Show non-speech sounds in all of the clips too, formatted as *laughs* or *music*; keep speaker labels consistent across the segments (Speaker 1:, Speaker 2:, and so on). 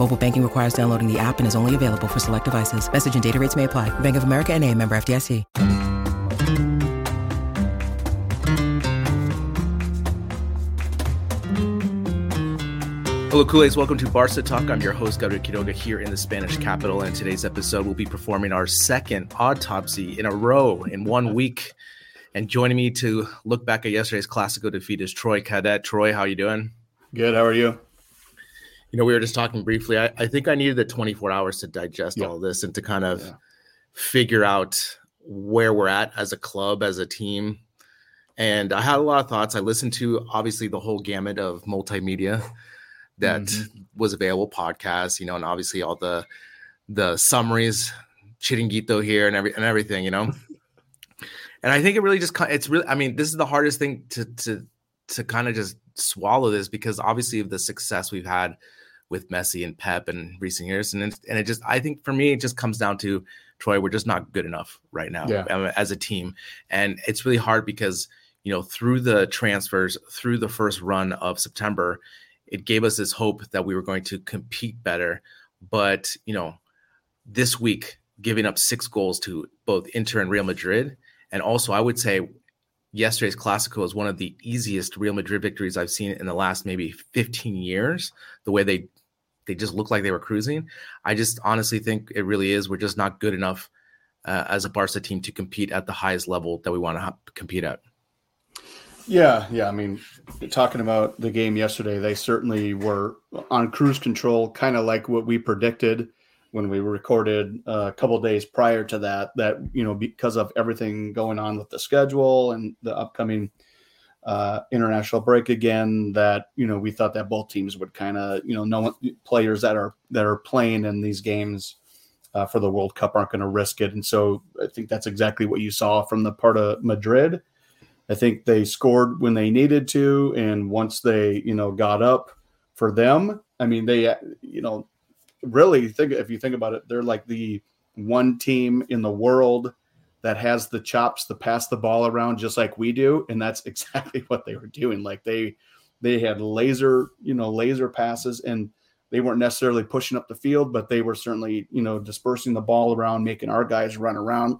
Speaker 1: Mobile banking requires downloading the app and is only available for select devices. Message and data rates may apply. Bank of America and a member FDIC.
Speaker 2: Hello, Kool-Aids. Welcome to Barca Talk. I'm your host, Gabriel Quiroga, here in the Spanish capital. And today's episode, we'll be performing our second autopsy in a row in one week. And joining me to look back at yesterday's Classico defeat is Troy Cadotte. Troy, how you doing?
Speaker 3: Good. How are you?
Speaker 2: You know, we were just talking briefly. I, I think I needed the 24 hours to digest
Speaker 3: Yeah.
Speaker 2: all this and to kind of
Speaker 3: Yeah.
Speaker 2: figure out where we're at as a club, as a team. And I had a lot of thoughts. I listened to obviously the whole gamut of multimedia that
Speaker 3: Mm-hmm.
Speaker 2: was available, podcasts, you know, and obviously all the the summaries, chiringuito here and every and everything, you know. *laughs* and I think it really just it's really I mean, this is the hardest thing to to to kind of just swallow this because obviously of the success we've had with Messi and Pep in recent years, and it, and it just I think for me it just comes down to Troy, we're just not good enough right now
Speaker 3: Yeah.
Speaker 2: um, as a team, and it's really hard because you know through the transfers, through the first run of September, it gave us this hope that we were going to compete better, but you know this week giving up six goals to both Inter and Real Madrid, and also I would say yesterday's Clasico is one of the easiest Real Madrid victories I've seen in the last maybe 15 years. The way they they just look like they were cruising. I just honestly think it really is. We're just not good enough uh, as a Barca team to compete at the highest level that we want to ha- compete at.
Speaker 3: Yeah, yeah. I mean, talking about the game yesterday, they certainly were on cruise control, kind of like what we predicted when we recorded uh, a couple days prior to that. That you know, because of everything going on with the schedule and the upcoming uh, international break again, that you know, we thought that both teams would kind of you know, no players that are that are playing in these games. Uh, for the World Cup aren't going to risk it, and so I think that's exactly what you saw from the part of Madrid. I think they scored when they needed to, and once they, you know, got up for them, I mean, they, you know, really think if you think about it, they're like the one team in the world that has the chops to pass the ball around just like we do, and that's *laughs* exactly what they were doing. Like they, they had laser, you know, laser passes, and they weren't necessarily pushing up the field, but they were certainly, you know, dispersing the ball around, making our guys run around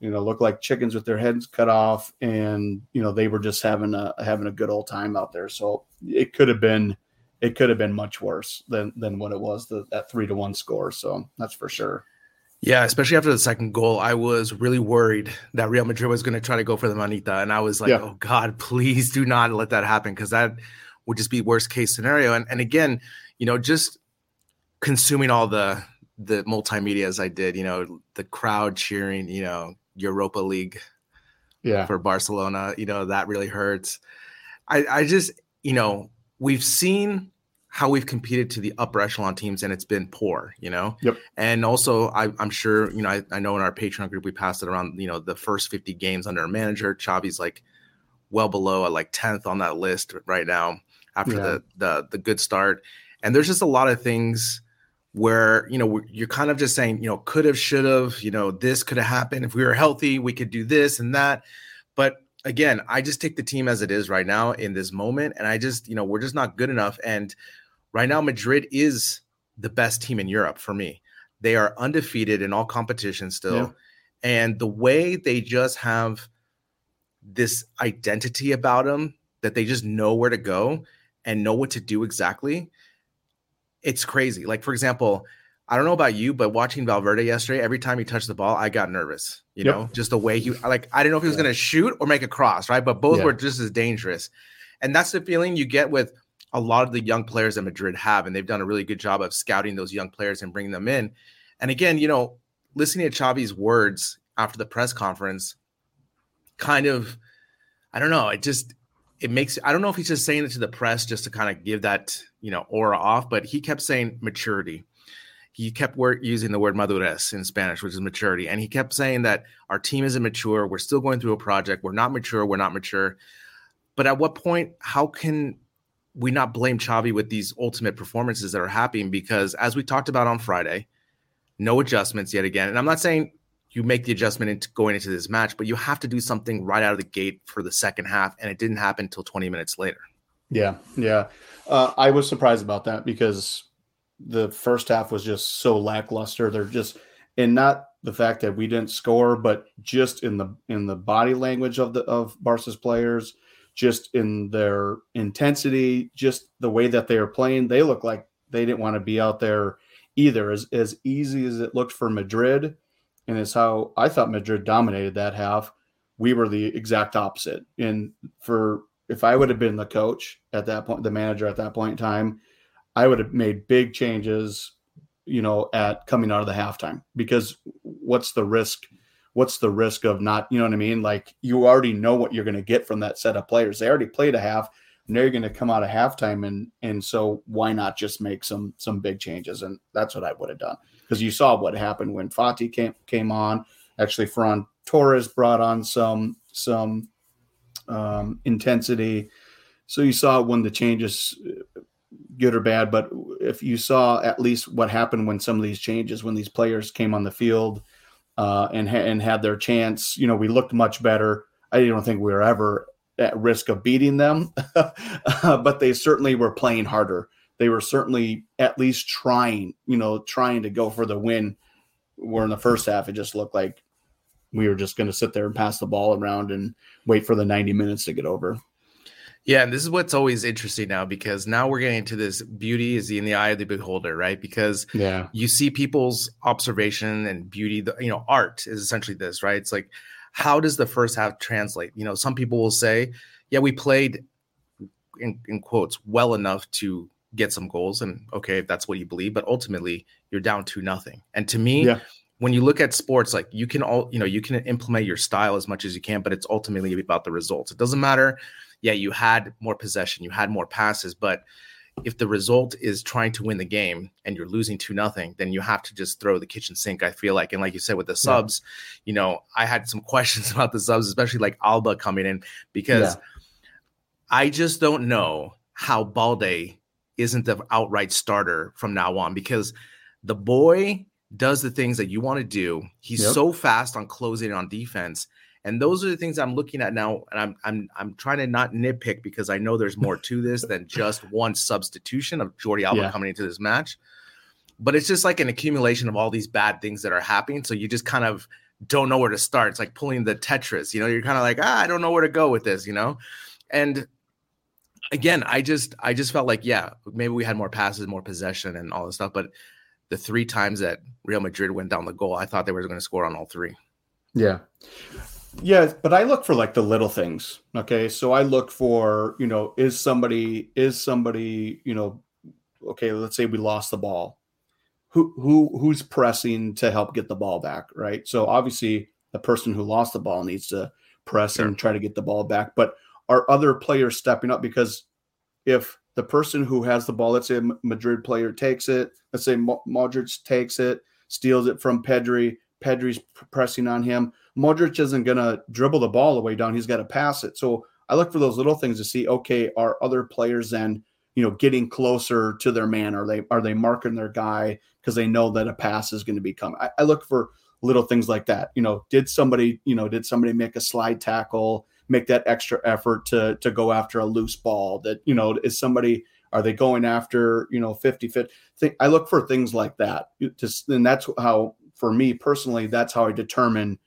Speaker 3: you know, look like chickens with their heads cut off, and you know they were just having a having a good old time out there. So it could have been, it could have been much worse than than what it was the, that three to one score. So that's for sure.
Speaker 2: Yeah, especially after the second goal, I was really worried that Real Madrid was going to try to go for the manita, and I was like,
Speaker 3: Yeah.
Speaker 2: "Oh God, please do not let that happen," because that would just be worst case scenario. And and again, you know, just consuming all the the multimedia as I did, you know, the crowd cheering, you know, Europa League
Speaker 3: Yeah,
Speaker 2: for Barcelona, you know, that really hurts. I I just, you know, we've seen how we've competed to the upper echelon teams and it's been poor, you know?
Speaker 3: Yep.
Speaker 2: And also, I, I'm sure, you know, I, I know in our Patreon group, we passed it around, you know, the first 50 games under a manager. Xavi's like well below at like 10th on that list right now after
Speaker 3: Yeah.
Speaker 2: the, the, the good start. And there's just a lot of things where, you know, you're kind of just saying, you know, could have, should have, you know, this could have happened. If we were healthy, we could do this and that. But again, I just take the team as it is right now in this moment. And I just, you know, we're just not good enough. And right now, Madrid is the best team in Europe for me. They are undefeated in all competitions still.
Speaker 3: Yeah.
Speaker 2: And the way they just have this identity about them that they just know where to go and know what to do exactly, it's crazy. Like, for example, I don't know about you, but watching Valverde yesterday, every time he touched the ball, I got nervous. You yep. know, just the way he like I didn't know if he was yeah. going to shoot or make a cross, right? But both yeah. were just as dangerous. And that's the feeling you get with a lot of the young players that Madrid have, and they've done a really good job of scouting those young players and bringing them in. And again, you know, listening to Xavi's words after the press conference, kind of, I don't know, it just it makes I don't know if he's just saying it to the press just to kind of give that you know aura off, but he kept saying maturity he kept using the word madurez in Spanish, which is maturity. And he kept saying that our team isn't mature. We're still going through a project. We're not mature. We're not mature. But at what point, how can we not blame Xavi with these ultimate performances that are happening? Because as we talked about on Friday, no adjustments yet again. And I'm not saying you make the adjustment into going into this match, but you have to do something right out of the gate for the second half. And it didn't happen until 20 minutes later.
Speaker 3: Yeah. Yeah. Uh, I was surprised about that because the first half was just so lackluster. They're just and not the fact that we didn't score, but just in the in the body language of the of Barca's players, just in their intensity, just the way that they are playing, they look like they didn't want to be out there either. As as easy as it looked for Madrid, and it's how I thought Madrid dominated that half. We were the exact opposite. And for if I would have been the coach at that point, the manager at that point in time, I would have made big changes, you know, at coming out of the halftime because what's the risk? What's the risk of not, you know what I mean? Like you already know what you're going to get from that set of players. They already played a half. And they're going to come out of halftime, and and so why not just make some some big changes? And that's what I would have done because you saw what happened when Fati came came on. Actually, Ferran Torres brought on some some um, intensity. So you saw when the changes good or bad, but if you saw at least what happened when some of these changes, when these players came on the field uh, and ha- and had their chance, you know, we looked much better. I don't think we were ever at risk of beating them, *laughs* but they certainly were playing harder. They were certainly at least trying, you know, trying to go for the win. Where in the first half, it just looked like we were just going to sit there and pass the ball around and wait for the 90 minutes to get over.
Speaker 2: Yeah, and this is what's always interesting now because now we're getting into this beauty is in the eye of the beholder, right? Because
Speaker 3: yeah,
Speaker 2: you see people's observation and beauty. The, you know, art is essentially this, right? It's like how does the first half translate? You know, some people will say, "Yeah, we played in, in quotes well enough to get some goals," and okay, if that's what you believe, but ultimately you're down to nothing. And to me, yeah when you look at sports like you can all you know you can implement your style as much as you can but it's ultimately about the results it doesn't matter yeah, you had more possession, you had more passes, but if the result is trying to win the game and you're losing to nothing, then you have to just throw the kitchen sink. I feel like, and like you said with the subs, yeah. you know, I had some *laughs* questions about the subs, especially like Alba coming in because yeah. I just don't know how Balde isn't the outright starter from now on because the boy does the things that you want to do. He's yep. so fast on closing on defense and those are the things I'm looking at now. And I'm I'm I'm trying to not nitpick because I know there's more to this than *laughs* just one substitution of Jordi Alba yeah. coming into this match. But it's just like an accumulation of all these bad things that are happening. So you just kind of don't know where to start. It's like pulling the Tetris, you know, you're kind of like, ah, I don't know where to go with this, you know? And again, I just I just felt like, yeah, maybe we had more passes, more possession and all this stuff. But the three times that Real Madrid went down the goal, I thought they were going to score on all three.
Speaker 3: Yeah. Yeah, but I look for like the little things. Okay. So I look for, you know, is somebody, is somebody, you know, okay, let's say we lost the ball. Who who who's pressing to help get the ball back, right? So obviously the person who lost the ball needs to press sure. and try to get the ball back. But are other players stepping up? Because if the person who has the ball, let's say a Madrid player takes it, let's say Modric takes it, steals it from Pedri, Pedri's pressing on him. Modric isn't going to dribble the ball the way down. He's got to pass it. So I look for those little things to see, okay, are other players then, you know, getting closer to their man? Are they are they marking their guy because they know that a pass is going to be coming? I, I look for little things like that. You know, did somebody, you know, did somebody make a slide tackle, make that extra effort to to go after a loose ball? That, you know, is somebody are they going after, you know, 50 fit? I look for things like that. Just and that's how for me personally, that's how I determine,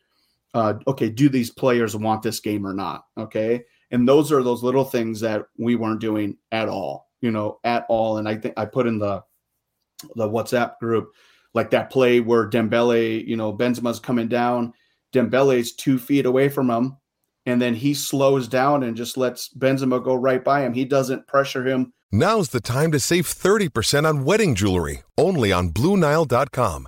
Speaker 3: uh, okay, do these players want this game or not? Okay. And those are those little things that we weren't doing at all, you know, at all. And I think I put in the, the WhatsApp group, like that play where Dembele, you know, Benzema's coming down, Dembele's two feet away from him, and then he slows down and just lets Benzema go right by him. He doesn't pressure him.
Speaker 4: Now's the time to save 30% on wedding jewelry, only on Blue BlueNile.com.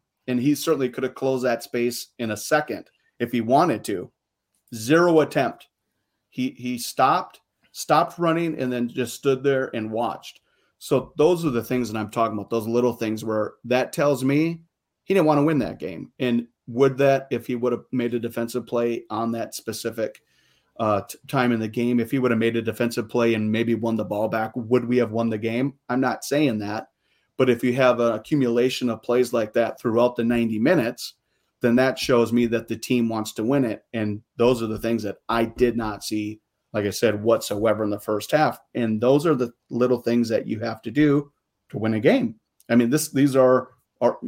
Speaker 3: and he certainly could have closed that space in a second if he wanted to. Zero attempt. He he stopped stopped running, and then just stood there and watched. So those are the things that I'm talking about. Those little things where that tells me he didn't want to win that game. And would that, if he would have made a defensive play on that specific uh, t- time in the game, if he would have made a defensive play and maybe won the ball back, would we have won the game? I'm not saying that. But if you have an accumulation of plays like that throughout the 90 minutes, then that shows me that the team wants to win it. And those are the things that I did not see like I said, whatsoever in the first half. And those are the little things that you have to do to win a game. I mean, this these are our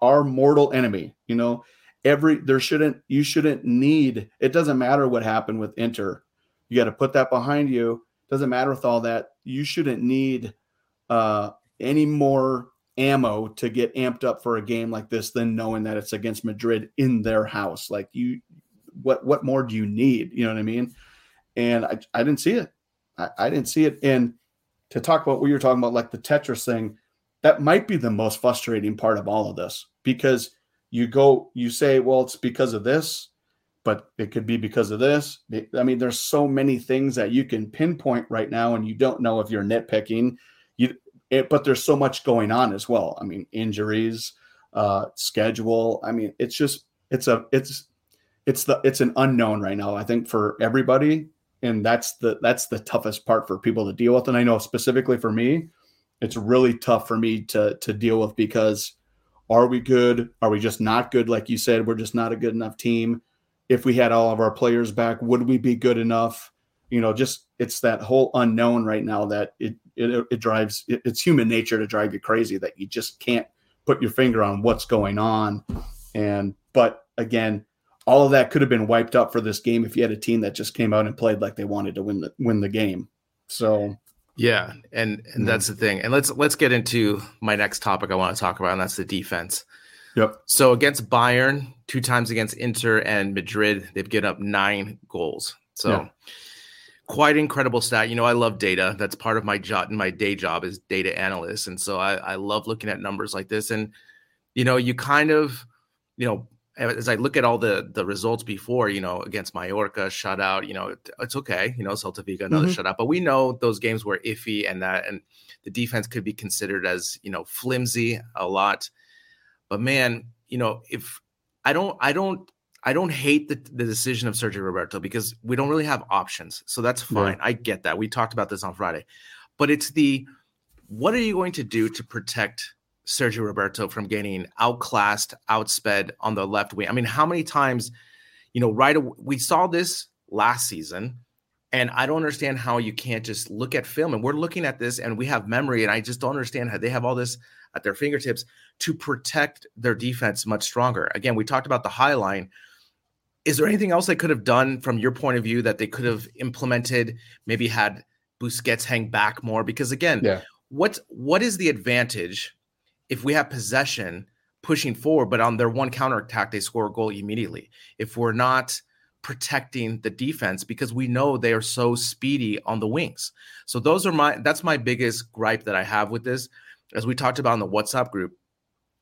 Speaker 3: our mortal enemy. You know, every there shouldn't you shouldn't need. It doesn't matter what happened with Inter. You got to put that behind you. Doesn't matter with all that. You shouldn't need uh, any more ammo to get amped up for a game like this than knowing that it's against Madrid in their house. Like you, what what more do you need? You know what I mean? and I, I didn't see it. I, I didn't see it. And to talk about what you're talking about, like the Tetris thing, that might be the most frustrating part of all of this because you go, you say, well, it's because of this, but it could be because of this. I mean, there's so many things that you can pinpoint right now, and you don't know if you're nitpicking. You, it, but there's so much going on as well. I mean, injuries, uh, schedule. I mean, it's just it's a it's it's the it's an unknown right now. I think for everybody, and that's the that's the toughest part for people to deal with and i know specifically for me it's really tough for me to to deal with because are we good are we just not good like you said we're just not a good enough team if we had all of our players back would we be good enough you know just it's that whole unknown right now that it it, it drives it, it's human nature to drive you crazy that you just can't put your finger on what's going on and but again all of that could have been wiped up for this game if you had a team that just came out and played like they wanted to win the win the game. So
Speaker 2: yeah, and and mm-hmm. that's the thing. And let's let's get into my next topic I want to talk about, and that's the defense.
Speaker 3: Yep.
Speaker 2: So against Bayern, two times against Inter and Madrid, they've given up nine goals. So yeah. Quite incredible stat. You know, I love data. That's part of my job. And my day job is data analyst, and so I, I love looking at numbers like this. And you know, you kind of, you know, as I look at all the the results before, you know, against Mallorca, shutout, you know, it, it's okay, you know, Celta Vigo, another mm-hmm. shutout, but we know those games were iffy and that, and the defense could be considered as, you know, flimsy a lot. But man, you know, if I don't, I don't, I don't hate the, the decision of Sergio Roberto because we don't really have options. So that's fine. Yeah. I get that. We talked about this on Friday, but it's the what are you going to do to protect Sergio Roberto from getting outclassed, outsped on the left wing. I mean, how many times, you know, right away, we saw this last season, and I don't understand how you can't just look at film. And we're looking at this, and we have memory, and I just don't understand how they have all this at their fingertips to protect their defense much stronger. Again, we talked about the high line. Is there anything else they could have done from your point of view that they could have implemented? Maybe had Busquets hang back more because again, yeah. what what is the advantage if we have possession pushing forward, but on their one counter attack, they score a goal immediately. If we're not protecting the defense because we know they are so speedy on the wings. So those are my that's my biggest gripe that I have with this. As we talked about in the WhatsApp group,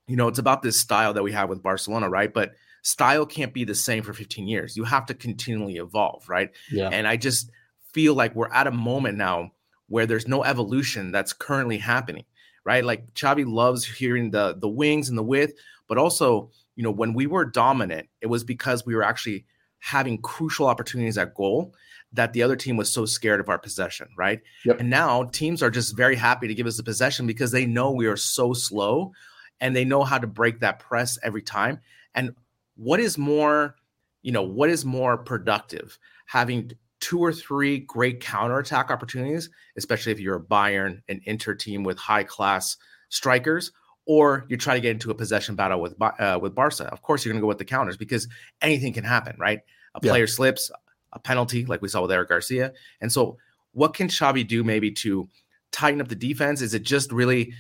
Speaker 2: you know, it's about this style that we have with Barcelona, right? But style can't be the same for 15 years. You have to continually evolve, right? Yeah. And I just feel like we're at a moment now where there's no evolution that's currently happening right? Like Xavi loves hearing the the wings and the width, but also, you know, when we were dominant, it was because we were actually having crucial opportunities at goal that the other team was so scared of our possession, right? Yep. And now teams are just very happy to give us the possession because they know we are so slow and they know how to break that press every time. And what is more, you know, what is more productive? Having two or three great counterattack opportunities, especially if you're a Bayern, an Inter team with high class strikers, or you try to get into a possession battle with uh, with Barca. Of course, you're going to go with the counters because anything can happen, right? A player yeah. slips, a penalty, like we saw with Eric Garcia, and so what can Xavi do maybe to tighten up the defense? Is it just really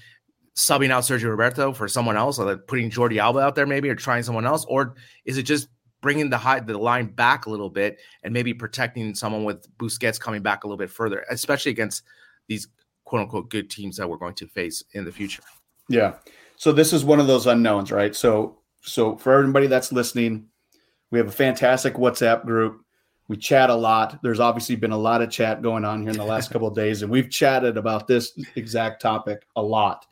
Speaker 2: subbing out Sergio Roberto for someone else, or like putting Jordi Alba out there maybe, or trying someone else, or is it just bringing the high the line back a little bit and maybe protecting someone with Busquets coming back a little bit further, especially against these quote unquote good teams that we're going to face in the future.
Speaker 3: Yeah. So this is one of those unknowns, right? So so for everybody that's listening, we have a fantastic WhatsApp group. We chat a lot. There's obviously been a lot of chat going on here in the last *laughs* couple of days, and we've chatted about this exact topic a lot.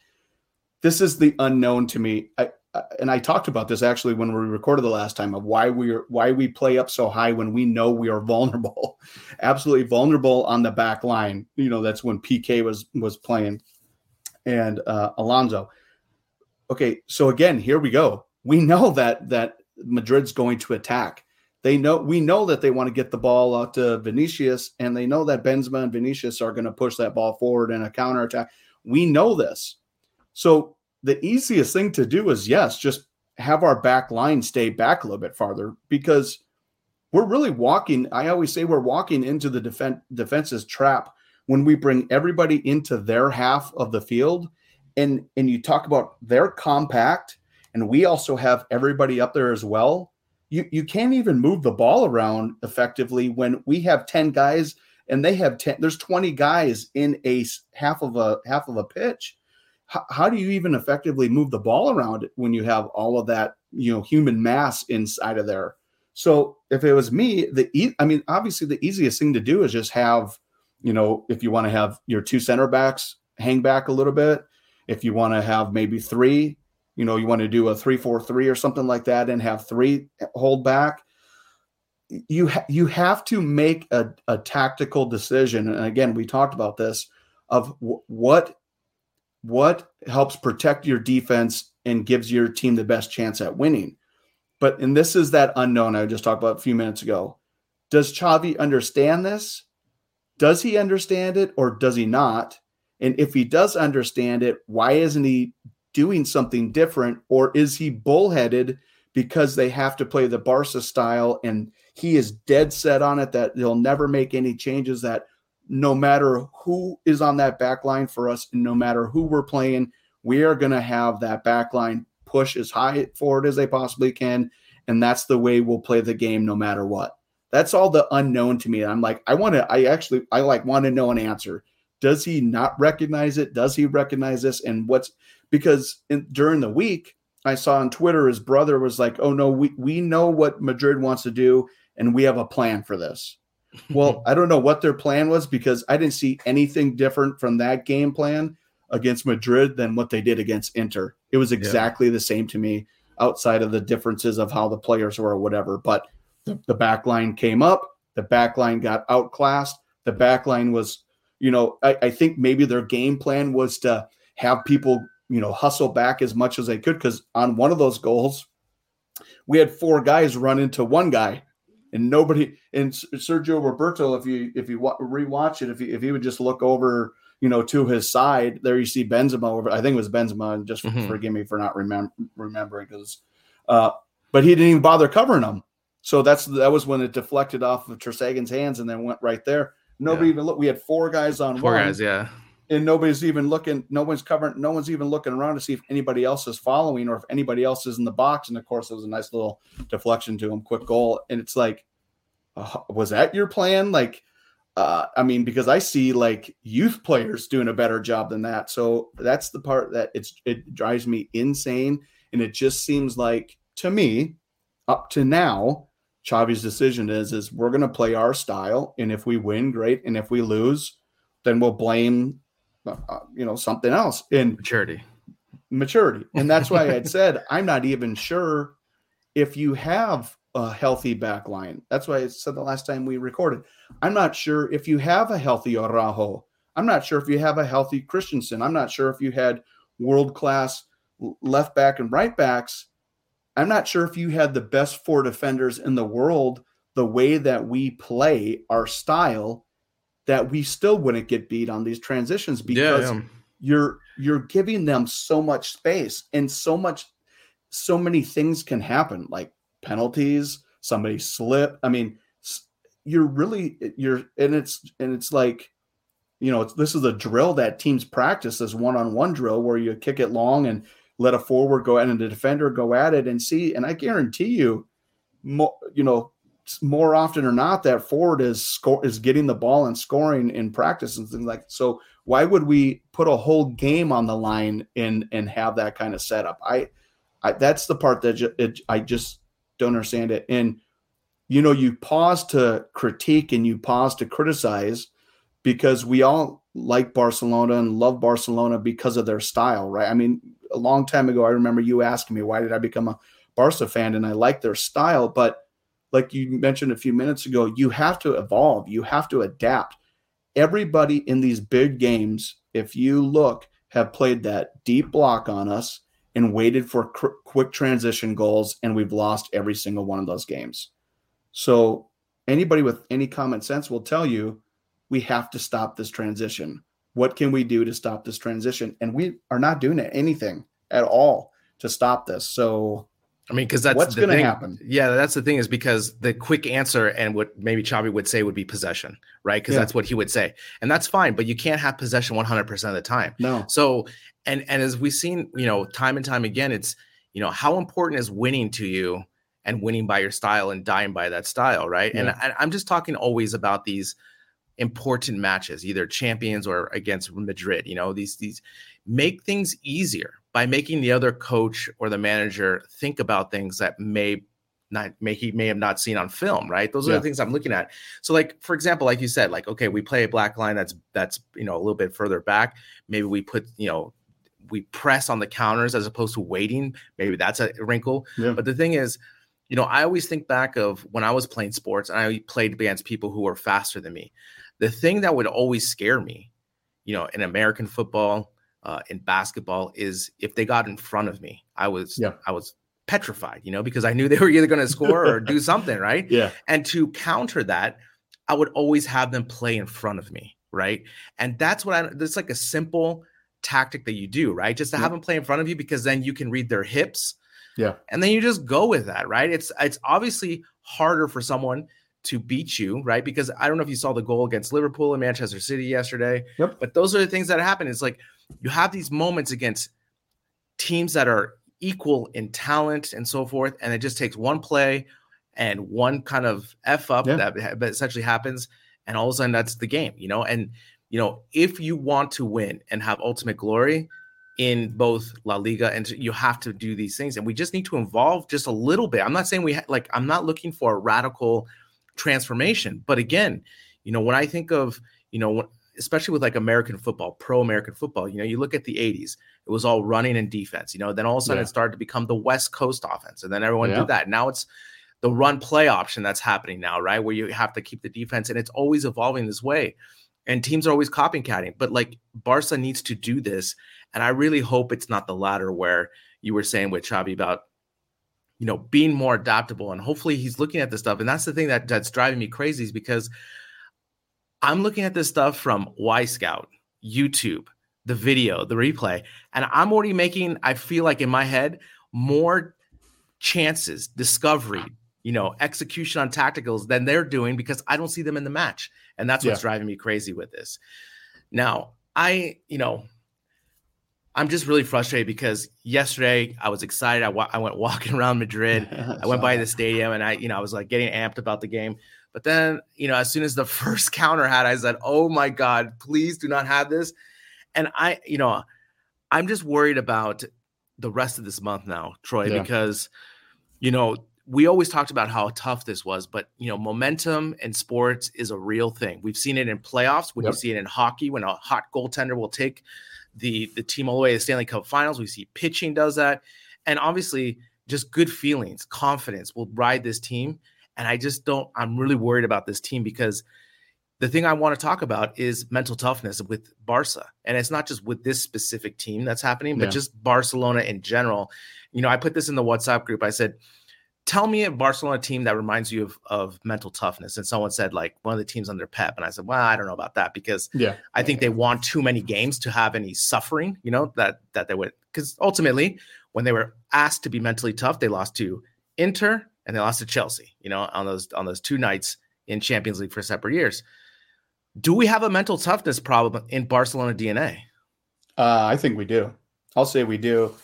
Speaker 3: This is the unknown to me. I, and I talked about this actually when we recorded the last time of why we are why we play up so high when we know we are *laughs* vulnerable, absolutely vulnerable on the back line. You know that's when Piqué was was playing, and uh, Alonso. Okay, so again, here we go. We know that that Madrid's going to attack. They know we know that they want to get the ball out to Vinicius, and they know that Benzema and Vinicius are going to push that ball forward in a counter attack. We know this. So the easiest thing to do is yes, just have our back line stay back a little bit farther because we're really walking. I always say we're walking into the defense defense's trap when we bring everybody into their half of the field and and you talk about their compact and we also have everybody up there as well you you can't even move the ball around effectively when we have 10 guys and they have 10 there's 20 guys in a half of a half of a pitch how, how do you even effectively move the ball around when you have all of that you know human mass inside of there? So if it was me the e- i mean obviously the easiest thing to do is just have you know if you want to have your two center backs hang back a little bit if you want to have maybe three you know you want to do a three four three or something like that and have three hold back you ha- you have to make a, a tactical decision and again we talked about this of w- what what helps protect your defense and gives your team the best chance at winning. But and this is that unknown I just talked about a few minutes ago. Does Xavi understand this? Does he understand it or does he not? And if he does understand it, why isn't he doing something different? Or is he bullheaded because they have to play the Barca style and he is dead set on it that they'll never make any changes that no matter who is on that back line for us, and no matter who we're playing, we are going to have that back line push as high forward as they possibly can. And that's the way we'll play the game no matter what. That's all the unknown to me. I'm like, I want to, I actually, I like want to know an answer. Does he not recognize it? Does he recognize this? And what's because in, during the week, I saw on Twitter his brother was like, "Oh no, we we know what Madrid wants to do, and we have a plan for this." Well, *laughs* I don't know what their plan was because I didn't see anything different from that game plan against Madrid than what they did against Inter. It was exactly yeah. the same to me outside of the differences of how the players were or whatever. But the, the back line came up, the back line got outclassed. The back line was, you know, I, I think maybe their game plan was to have people, you know, hustle back as much as they could because on one of those goals, we had four guys run into one guy and nobody and Sergio Roberto, if you if you rewatch it, if he if he would just look over, you know, to his side, there you see Benzema over. I think it was Benzema, and just mm-hmm. forgive me for not remem- remembering because, uh, but he didn't even bother covering him. So that's that was when it deflected off of ter Stegen's hands and then went right there. Nobody yeah. even looked. We had four guys on
Speaker 2: four one, guys, yeah.
Speaker 3: And nobody's even looking. No one's covering. No one's even looking around to see if anybody else is following or if anybody else is in the box. And of course, it was a nice little deflection to him, quick goal. And it's like, uh, was that your plan? Like, uh, I mean, because I see like youth players doing a better job than that. So that's the part that it's it drives me insane, and it just seems like to me, up to now, Xavi's decision is is we're going to play our style, and if we win, great, and if we lose, then we'll blame, uh, you know, something else. In
Speaker 2: maturity,
Speaker 3: maturity, and that's why I *laughs* said I'm not even sure if you have a healthy back line. That's why I said the last time we recorded. I'm not sure if you have a healthy Araujo. I'm not sure if you have a healthy Christensen. I'm not sure if you had world class left back and right backs, I'm not sure if you had the best four defenders in the world, the way that we play our style, that we still wouldn't get beat on these transitions because yeah, yeah. you're you're giving them so much space and so much so many things can happen like penalties, somebody slip. I mean, you're really you're and it's and it's like you know, this is a drill that teams practice this one-on-one drill where you kick it long and let a forward go at and the defender go at it and see. And I guarantee you, more, you know, more often or not, that forward is score is getting the ball and scoring in practice and things like. So why would we put a whole game on the line and and have that kind of setup? I, I that's the part that ju- it, I just don't understand it. And you know, you pause to critique and you pause to criticize because we all like Barcelona and love Barcelona because of their style, right? I mean, a long time ago, I remember you asking me why did I become a Barca fan, and I like their style. But like you mentioned a few minutes ago, you have to evolve, you have to adapt. Everybody in these big games, if you look, have played that deep block on us and waited for cr- quick transition goals, and we've lost every single one of those games. So anybody with any common sense will tell you we have to stop this transition. What can we do to stop this transition? And we are not doing anything at all to stop this. So
Speaker 2: I mean, because that's
Speaker 3: what's going to happen.
Speaker 2: Yeah, that's the thing is because the quick answer and what maybe Xavi would say would be possession, right? Because yeah. that's what he would say, and that's fine. But you can't have possession 100 percent of the time.
Speaker 3: No.
Speaker 2: So, and and as we've seen, you know, time and time again, it's you know how important is winning to you and winning by your style and dying by that style, right? Yeah. And I'm just talking always about these important matches, either champions or against Madrid. You know, these these make things easier by making the other coach or the manager think about things that may not may he may have not seen on film, right? Those are yeah. the things I'm looking at. So, like for example, like you said, like okay, we play a black line that's that's you know a little bit further back. Maybe we put you know we press on the counters as opposed to waiting. Maybe that's a wrinkle. Yeah. But the thing is, you know, I always think back of when I was playing sports and I played against people who were faster than me the thing that would always scare me, you know, in American football, uh, in basketball, is if they got in front of me, I was, yeah. I was petrified, you know, because I knew *laughs* they were either going to score or do *laughs* something, right?
Speaker 3: Yeah.
Speaker 2: And to counter that, I would always have them play in front of me, right? And that's what I. That's like a simple tactic that you do, right? Just to yeah. have them play in front of you because then you can read their hips.
Speaker 3: Yeah.
Speaker 2: And then you just go with that, right? It's it's obviously harder for someone to beat you, right? Because I don't know if you saw the goal against Liverpool and Manchester City yesterday.
Speaker 3: Yep.
Speaker 2: But those are the things that happen. It's like you have these moments against teams that are equal in talent and so forth, and it just takes one play and one kind of f up yeah. that essentially happens, and all of a sudden that's the game, you know. And you know, if you want to win and have ultimate glory in both La Liga and you have to do these things, and we just need to evolve just a little bit. I'm not saying we ha- like. I'm not looking for a radical transformation. But again, you know, when I think of, you know, especially with like American football, pro American football, you know, you look at the 80s, it was all running and defense, you know, then all of a sudden yeah. it started to become the West Coast offense. And then everyone yeah. did that. Now it's the run play option that's happening now, right? Where you have to keep the defense and it's always evolving this way. And teams are always copycatting, but like Barca needs to do this. And I really hope it's not the latter where you were saying with Xavi about you know, being more adaptable. And hopefully he's looking at this stuff. And that's the thing that that's driving me crazy is because I'm looking at this stuff from Wyscout, YouTube, the video, the replay, and I'm already making, I feel like in my head, more chances, discovery, you know, execution on tacticals than they're doing because I don't see them in the match. And that's what's yeah. driving me crazy with this. Now, I, you know, I'm just really frustrated because yesterday I was excited. I, wa- I went walking *laughs* around Madrid. *laughs* I went by the stadium and I, you know, I was like getting amped about the game. But then, you know, as soon as the *laughs* first counter had, I said, "Oh my God, please do not have this." And I, you know, I'm just worried about the rest of this month now, Troy, yeah. because, you know, we always talked about how tough this was, but you know, momentum in sports is a real thing. We've seen it in playoffs. When yep. you see it in hockey, when a hot goaltender will take the the team all the way to the Stanley Cup Finals. We see pitching does that, and obviously just good feelings, confidence will ride this team. And I just don't. I'm really worried about this team because the thing I want to talk about is mental toughness with Barca. And it's not just with this specific team that's happening, but yeah. just Barcelona in general. You know, I put this in the WhatsApp group. I said, tell me a Barcelona team that reminds you of, of mental toughness. And someone said, like, one of the teams under Pep. And I said, well, I don't know about that because
Speaker 3: yeah,
Speaker 2: I think they want too many games to have any suffering, you know, that that they would because ultimately when they were asked to be mentally tough, they lost to Inter and they lost to Chelsea, you know, on those on those two nights in Champions League for separate years. Do we have a mental toughness problem in Barcelona DNA?
Speaker 3: Uh, I think we do. I'll say we do.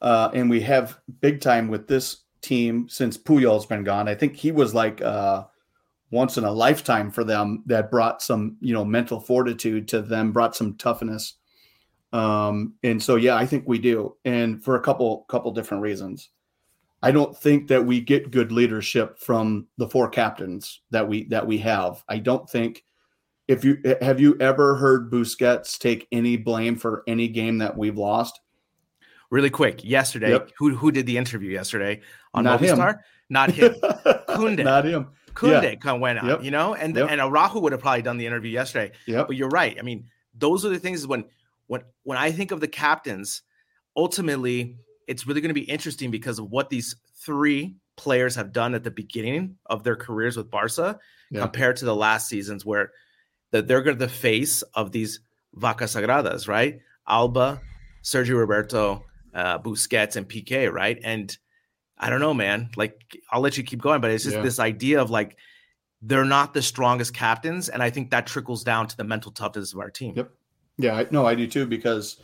Speaker 3: Uh, and we have big time with this team since Puyol's been gone. I think he was like uh, once in a lifetime for them that brought some, you know, mental fortitude to them, brought some toughness. Um, and so, yeah, I think we do. And for a couple, couple different reasons. I don't think that we get good leadership from the four captains that we that we have. I don't think if you have you ever heard Busquets take any blame for any game that we've lost?
Speaker 2: Really quick, yesterday, yep. who who did the interview yesterday on Not Movistar? Him. Not him. *laughs* Koundé.
Speaker 3: Not him.
Speaker 2: Koundé yeah. kind of went out, yep. you know, and yep. and Araujo would have probably done the interview yesterday.
Speaker 3: Yeah.
Speaker 2: But you're right. I mean, those are the things when when when I think of the captains, ultimately it's really going to be interesting because of what these three players have done at the beginning of their careers with Barca yeah. compared to the last seasons where that they're going to the face of these vacas sagradas, right? Alba, Sergio Roberto, uh, Busquets, and Piqué, right? And I don't know, man. Like I'll let you keep going, but it's just yeah. this idea of like they're not the strongest captains, and I think that trickles down to the mental toughness of our team.
Speaker 3: Yep. Yeah, I, no, I do too because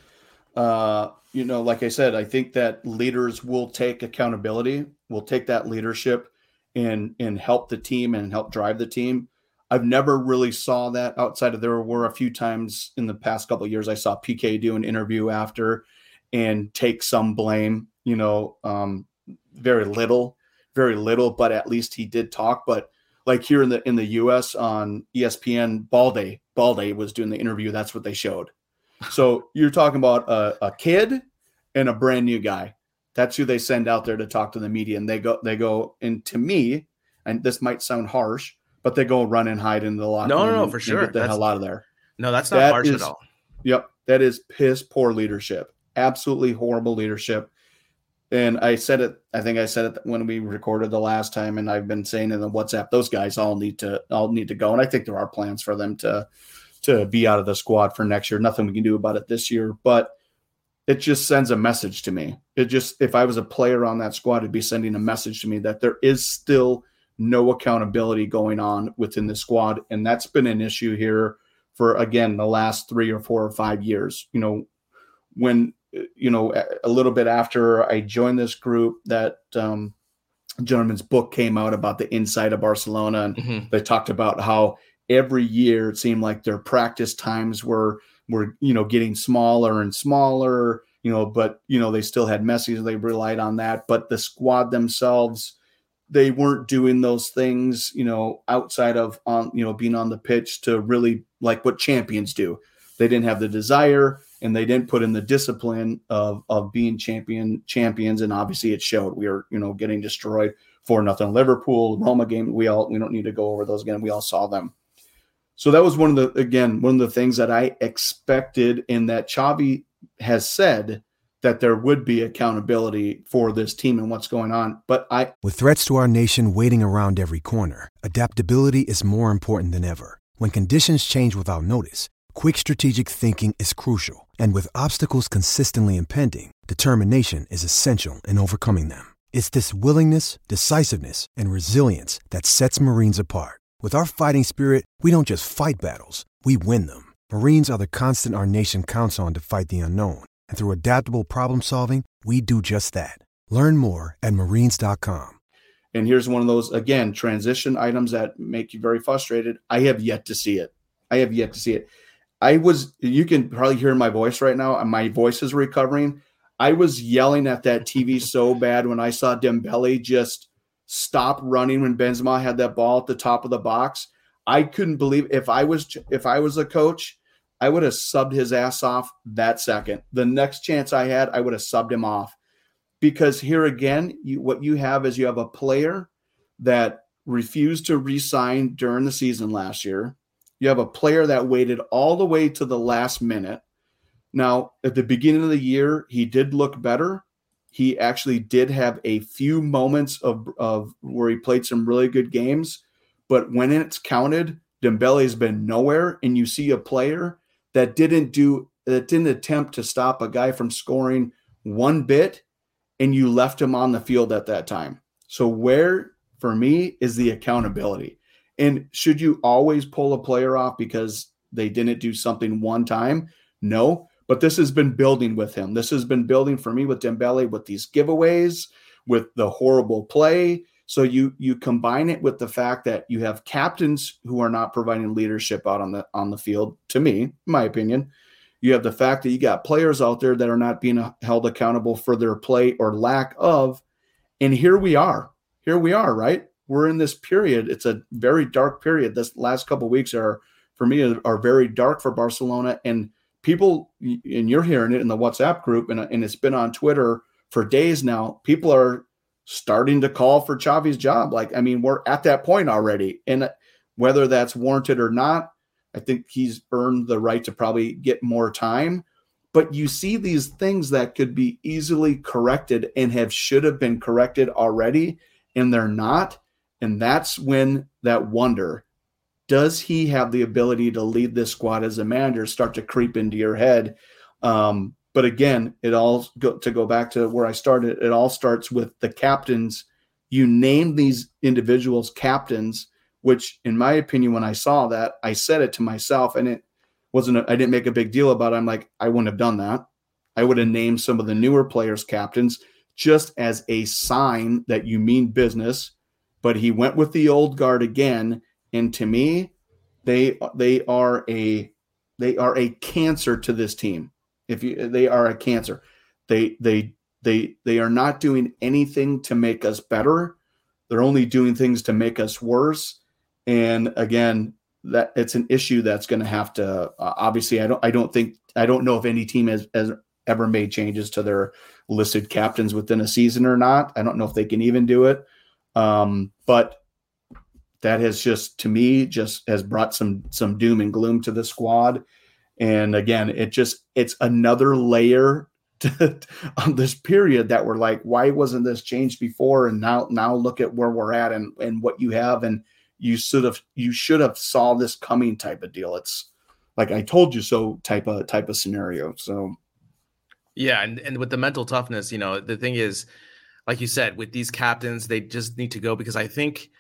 Speaker 3: uh, you know, like I said, I think that leaders will take accountability, will take that leadership and and help the team and help drive the team. I've never really saw that outside of there were a few times in the past couple years I saw Piqué do an interview after and take some blame, you know, um, very little, very little, but at least he did talk. But like here in the in the US on ESPN, Balde, Balde was doing the interview. That's what they showed. So you're talking about a, a kid and a brand new guy. That's who they send out there to talk to the media. And they go, they go, and to me, and this might sound harsh, but they go run and hide in the locker
Speaker 2: no,
Speaker 3: room.
Speaker 2: No, no, for sure.
Speaker 3: Get the that's, hell out of there.
Speaker 2: No, that's not that harsh
Speaker 3: is,
Speaker 2: at all.
Speaker 3: Yep. That is piss poor leadership. Absolutely horrible leadership. And I said it, I think I said it when we recorded the last time, and I've been saying in the WhatsApp, those guys all need to all need to go. And I think there are plans for them to to be out of the squad for next year. Nothing we can do about it this year, but it just sends a message to me. It just, if I was a player on that squad, it'd be sending a message to me that there is still no accountability going on within the squad. And that's been an issue here for, again, the last three or four or five years. You know, when, you know, a little bit after I joined this group, that um, gentleman's book came out about the inside of Barcelona. And mm-hmm. they talked about how every year it seemed like their practice times were were you know getting smaller and smaller you know but you know they still had Messi so they relied on that but the squad themselves they weren't doing those things you know outside of on you know being on the pitch to really like what champions do they didn't have the desire and they didn't put in the discipline of of being champion champions and obviously it showed we were you know getting destroyed for nothing liverpool roma game we all we don't need to go over those again we all saw them so that was one of the again one of the things that I expected in that Xavi has said that there would be accountability for this team and what's going on. But I
Speaker 5: With threats to our nation waiting around every corner, adaptability is more important than ever. When conditions change without notice, quick strategic thinking is crucial. And with obstacles consistently impending, determination is essential in overcoming them. It's this willingness, decisiveness, and resilience that sets Marines apart. With our fighting spirit, we don't just fight battles, we win them. Marines are the constant our nation counts on to fight the unknown. And through adaptable problem solving, we do just that. Learn more at marines.com.
Speaker 3: And here's one of those, again, transition items that make you very frustrated. I have yet to see it. I have yet to see it. I was, you can probably hear my voice right now, my voice is recovering. I was yelling at that TV so bad when I saw Dembele just stop running when Benzema had that ball at the top of the box. I couldn't believe if I was if I was a coach, I would have subbed his ass off that second. The next chance I had, I would have subbed him off. Because here again, you, what you have is you have a player that refused to resign during the season last year. You have a player that waited all the way to the last minute. Now, at the beginning of the year, he did look better. He actually did have a few moments of, of where he played some really good games, but when it's counted, Dembele's been nowhere. And you see a player that didn't do that didn't attempt to stop a guy from scoring one bit, and you left him on the field at that time. So where for me is the accountability. And should you always pull a player off because they didn't do something one time? No, but this has been building with him. This has been building for me with Dembele with these giveaways, with the horrible play. So you you combine it with the fact that you have captains who are not providing leadership out on the on the field. To me, my opinion, you have the fact that you got players out there that are not being held accountable for their play or lack of. And here we are. Here we are, right? We're in this period. It's a very dark period. This last couple weeks are for me are very dark for Barcelona and people and you're hearing it in the WhatsApp group and, and it's been on Twitter for days now. People are starting to call for Xavi's job. Like, I mean, we're at that point already. And whether that's warranted or not, I think he's earned the right to probably get more time. But you see these things that could be easily corrected and have should have been corrected already, and they're not. And that's when that wonder does he have the ability to lead this squad as a manager start to creep into your head? Um, but again, it all go, to go back to where I started. It all starts with the captains. You name these individuals captains, which, in my opinion, when I saw that, I said it to myself, and it wasn't. I didn't make a big deal about. it. I'm like, I wouldn't have done that. I would have named some of the newer players captains just as a sign that you mean business. But he went with the old guard again, and to me, they they are a they are a cancer to this team. If you they are a cancer. They they they they are not doing anything to make us better. They're only doing things to make us worse. And again, that it's an issue that's going to have to uh, obviously I don't I don't think I don't know if any team has, has ever made changes to their listed captains within a season or not. I don't know if they can even do it. Um, but that has just to me just has brought some some doom and gloom to the squad and again, it just it's another layer *laughs* to, on this period that we're like, why wasn't this changed before? And now now look at where we're at and and what you have, and you should have you should have saw this coming type of deal. It's like I told you so type of type of scenario. So
Speaker 2: yeah, and, and with the mental toughness, you know, the thing is, like you said, with these captains, they just need to go because I think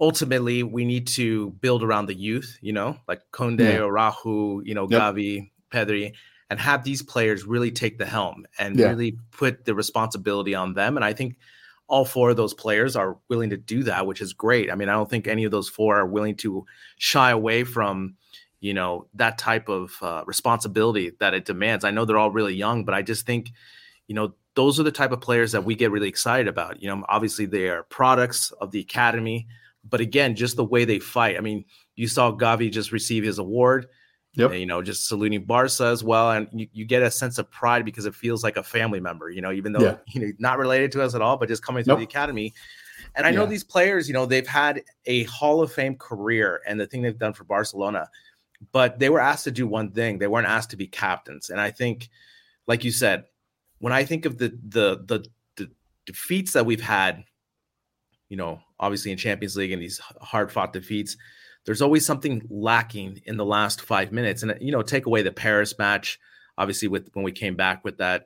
Speaker 2: ultimately we need to build around the youth, you know, like Koundé yeah. or Araujo, you know, yep. Gavi, Pedri, and have these players really take the helm and yeah. really put the responsibility on them. And I think all four of those players are willing to do that, which is great. I mean, I don't think any of those four are willing to shy away from, you know, that type of uh, responsibility that it demands. I know they're all really young, but I just think, you know, those are the type of players that we get really excited about. You know, obviously they are products of the academy but again, just the way they fight. I mean, you saw Gavi just receive his award. Yep. you know, just saluting Barca as well. And you, you get a sense of pride because it feels like a family member, you know, even though yeah. you know not related to us at all, but just coming through nope. the academy. And I yeah. know these players, you know, they've had a Hall of Fame career and the thing they've done for Barcelona, but they were asked to do one thing. They weren't asked to be captains. And I think, like you said, when I think of the the the, the defeats that we've had you know, obviously in Champions League and these hard fought defeats, there's always something lacking in the last five minutes. And, you know, take away the Paris match, obviously, with when we came back with that,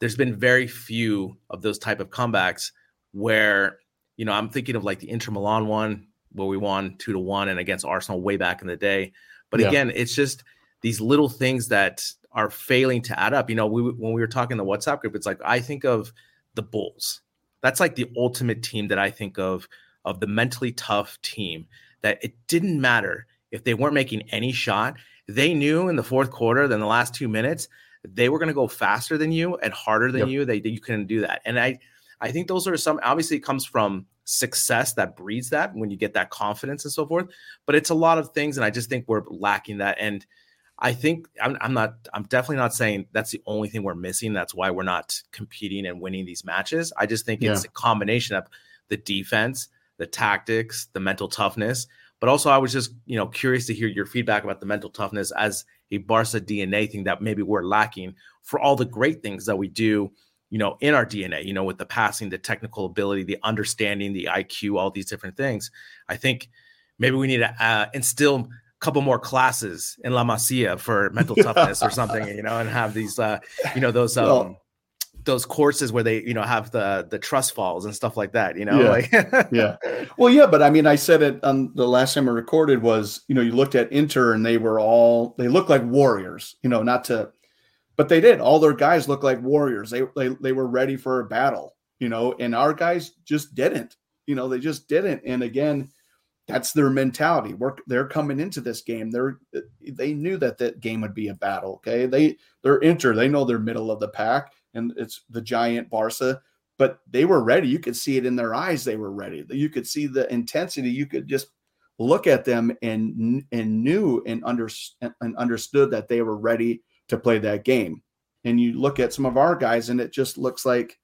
Speaker 2: there's been very few of those type of comebacks where, you know, I'm thinking of like the Inter Milan one where we won two to one and against Arsenal way back in the day. But yeah. again, it's just these little things that are failing to add up. You know, we, when we were talking the WhatsApp group, it's like I think of the Bulls that's like the ultimate team that I think of of the mentally tough team that it didn't matter if they weren't making any shot. They knew in the fourth quarter, then the last two minutes, they were going to go faster than you and harder than yep. you. They you couldn't do that. And I I think those are some obviously it comes from success that breeds that when you get that confidence and so forth. But it's a lot of things, and I just think we're lacking that. And I think I'm, I'm, not, I'm definitely not saying that's the only thing we're missing. That's why we're not competing and winning these matches. I just think yeah. it's a combination of the defense, the tactics, the mental toughness, But also, I was just you know curious to hear your feedback about the mental toughness as a Barca DNA thing that maybe we're lacking for all the great things that we do, you know, in our DNA. You know, with the passing, the technical ability, the understanding, the IQ, all these different things. I think maybe we need to uh, instill couple more classes in La Masia for mental toughness or something, you know, and have these, uh, you know, those. Um, well, those courses where they you know have the the trust falls and stuff like that you know
Speaker 3: yeah.
Speaker 2: like
Speaker 3: yeah well yeah but i mean i said it on the last time i recorded was you know you looked at inter and they were all they looked like warriors you know not to but they did all their guys look like warriors they they, they were ready for a battle you know and our guys just didn't you know they just didn't and again that's their mentality Work they're coming into this game they're they knew that that game would be a battle okay they they're inter they know they're middle of the pack and it's the giant Barca, but they were ready. You could see it in their eyes. They were ready. You could see the intensity. You could just look at them and and knew and under and understood that they were ready to play that game. And you look at some of our guys, and it just looks like,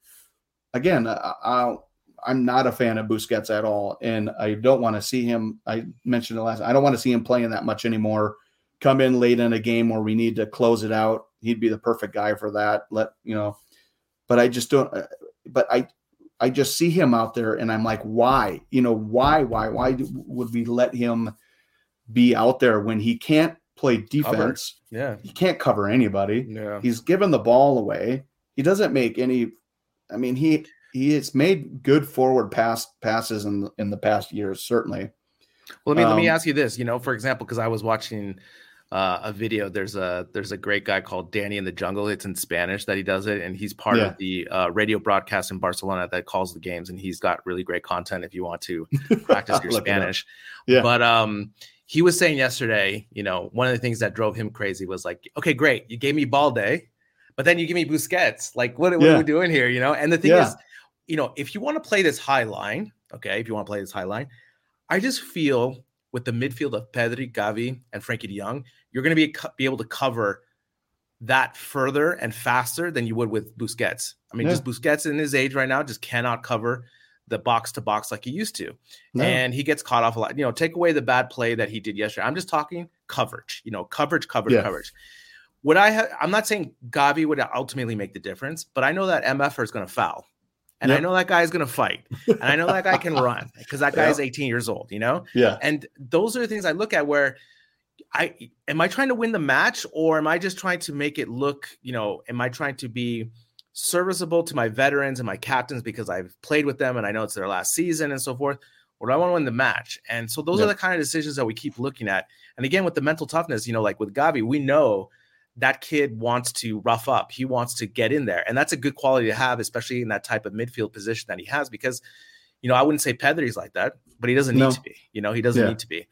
Speaker 3: again, I, I I'm not a fan of Busquets at all, and I don't want to see him. I mentioned it last. I don't want to see him playing that much anymore. Come in late in a game where we need to close it out he'd be the perfect guy for that. Let you know, but I just don't. Uh, but I, I just see him out there, and I'm like, why? You know, why, why, why would we let him be out there when he can't play defense?
Speaker 2: Cover. Yeah,
Speaker 3: he can't cover anybody.
Speaker 2: Yeah,
Speaker 3: he's given the ball away. He doesn't make any. I mean, he he has made good forward pass passes in in the past years, certainly.
Speaker 2: Well, let me um, let me ask you this. You know, for example, because I was watching uh, a video. There's a there's a great guy called Danny in the Jungle. It's in Spanish that he does it, and he's part yeah. of the uh, radio broadcast in Barcelona that calls the games, and he's got really great content if you want to *laughs* practice your Spanish. Yeah. But um, he was saying yesterday, you know, one of the things that drove him crazy was like, okay, great, you gave me Balde, but then you give me Busquets. Like, what, what yeah. are we doing here? You know, and the thing is, you know, if you want to play this high line, okay, if you want to play this high line, I just feel with the midfield of Pedri, Gavi, and Frenkie de Jong, you're going to be be able to cover that further and faster than you would with Busquets. I mean, yeah. just Busquets in his age right now just cannot cover the box to box like he used to. No. And he gets caught off a lot. You know, take away the bad play that he did yesterday. I'm just talking coverage, you know, coverage, coverage, yeah. coverage. Would I have, I'm not saying Gavi would ultimately make the difference, but I know that MF is going to foul. And yep. I know that guy is going to fight. And I know that guy can run *laughs* because that guy yep. is 18 years old, you know?
Speaker 3: Yeah.
Speaker 2: And those are the things I look at where I am I trying to win the match or am I just trying to make it look, you know, am I trying to be serviceable to my veterans and my captains because I've played with them and I know it's their last season and so forth? Or do I want to win the match? And so those yeah. are the kind of decisions that we keep looking at. And again, with the mental toughness, you know, like with Gavi, we know that kid wants to rough up. He wants to get in there. And that's a good quality to have, especially in that type of midfield position that he has, because, you know, I wouldn't say Pedri's like that, but he doesn't need no. to be. You know, he doesn't yeah. need to be.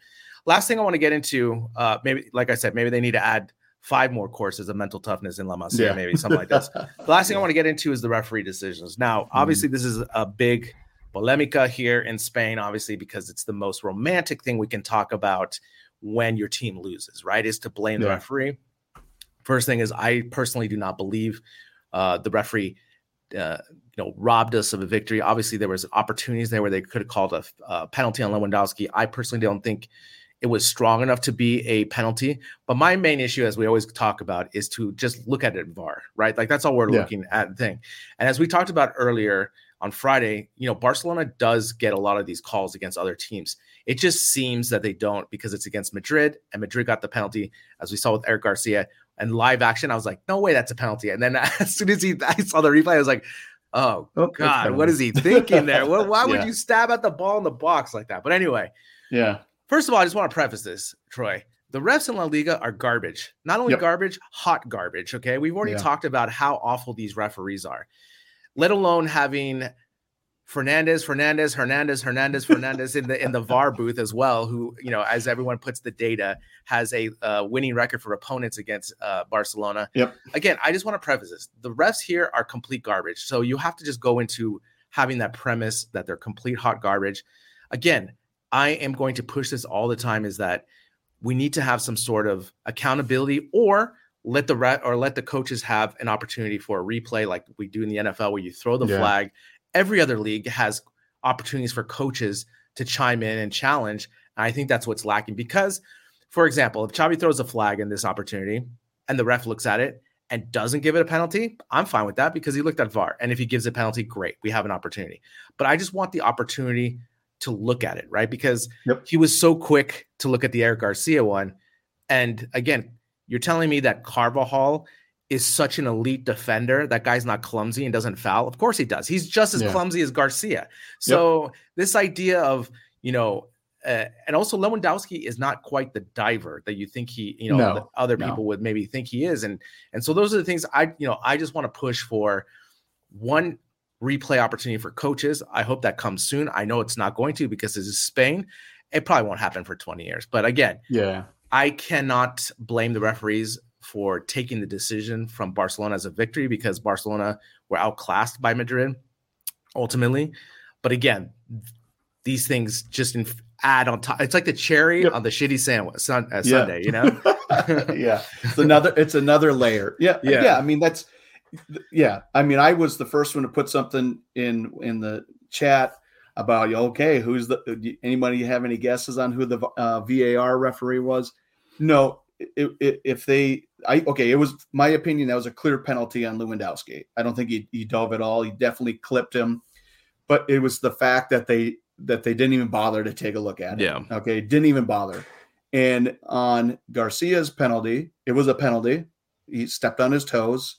Speaker 2: Last thing I want to get into, uh, maybe like I said, maybe they need to add five more courses of mental toughness in La Masia, yeah. maybe something like this. *laughs* the last thing I want to get into is the referee decisions. Now, mm-hmm. obviously, mm-hmm. this is a big polemica here in Spain, obviously, because it's the most romantic thing we can talk about when your team loses, right? Is to blame yeah. the referee. First thing is, I personally do not believe uh, the referee. Uh, you know, robbed us of a victory. Obviously, there was opportunities there where they could have called a, a penalty on Lewandowski. I personally don't think it was strong enough to be a penalty. But my main issue, as we always talk about, is to just look at it VAR, right? Like that's all we're yeah. looking at thing. And as we talked about earlier on Friday, you know, Barcelona does get a lot of these calls against other teams. It just seems that they don't because it's against Madrid, and Madrid got the penalty, as we saw with Eric Garcia. And live action, I was like, no way, that's a penalty. And then *laughs* as soon as he I saw the replay, I was like, oh, oh God, what is he thinking there? Well, why would *laughs* you stab at the ball in the box like that? But anyway,
Speaker 3: yeah,
Speaker 2: First of all, I just want to preface this, Troy. The refs in La Liga are garbage. Not only yep. garbage, hot garbage. Okay. We've already yeah. talked about how awful these referees are, let alone having Fernandez, Fernandez, Hernandez, Hernandez, Fernandez in the in the VAR booth as well, who, you know, as everyone puts the data, has a uh, winning record for opponents against uh, Barcelona.
Speaker 3: Yep.
Speaker 2: Again, I just want to preface this. The refs here are complete garbage. So you have to just go into having that premise that they're complete hot garbage. Again, I am going to push this all the time is that we need to have some sort of accountability or let the re- or let the coaches have an opportunity for a replay like we do in the NFL where you throw the yeah. flag. Every other league has opportunities for coaches to chime in and challenge I think that's what's lacking because, for example, if Xavi throws a flag in this opportunity and the ref looks at it and doesn't give it a penalty, I'm fine with that because he looked at VAR. And if he gives a penalty, great, we have an opportunity. But I just want the opportunity to look at it, right? Because yep. he was so quick to look at the Eric Garcia one. And again, you're telling me that Carvajal is such an elite defender. That guy's not clumsy and doesn't foul. Of course he does. He's just as yeah. clumsy as Garcia. So yep. this idea of, you know, uh, and also Lewandowski is not quite the diver that you think he, you know, no, other people no. would maybe think he is. And and so those are the things I, you know, I just want to push for one replay opportunity for coaches. I hope that comes soon. I know it's not going to because this is Spain. It probably won't happen for 20 years. But again,
Speaker 3: yeah,
Speaker 2: I cannot blame the referees for taking the decision from Barcelona as a victory because Barcelona were outclassed by Madrid ultimately. But again, these things just in, add on top. It's like the cherry yep. on the shitty sandwich sun, uh, yeah. Sunday, you know? *laughs*
Speaker 3: yeah. It's another, it's another layer. Yeah. Yeah. Yeah. I mean, that's, yeah. I mean, I was the first one to put something in, in the chat about, okay, who's the, anybody have any guesses on who the uh, VAR referee was? No, it, it, if they, I okay, it was my opinion that was a clear penalty on Lewandowski. I don't think he, he dove at all. He definitely clipped him, but it was the fact that they that they didn't even bother to take a look at it.
Speaker 2: Yeah.
Speaker 3: Okay, didn't even bother. And on Garcia's penalty, it was a penalty. He stepped on his toes.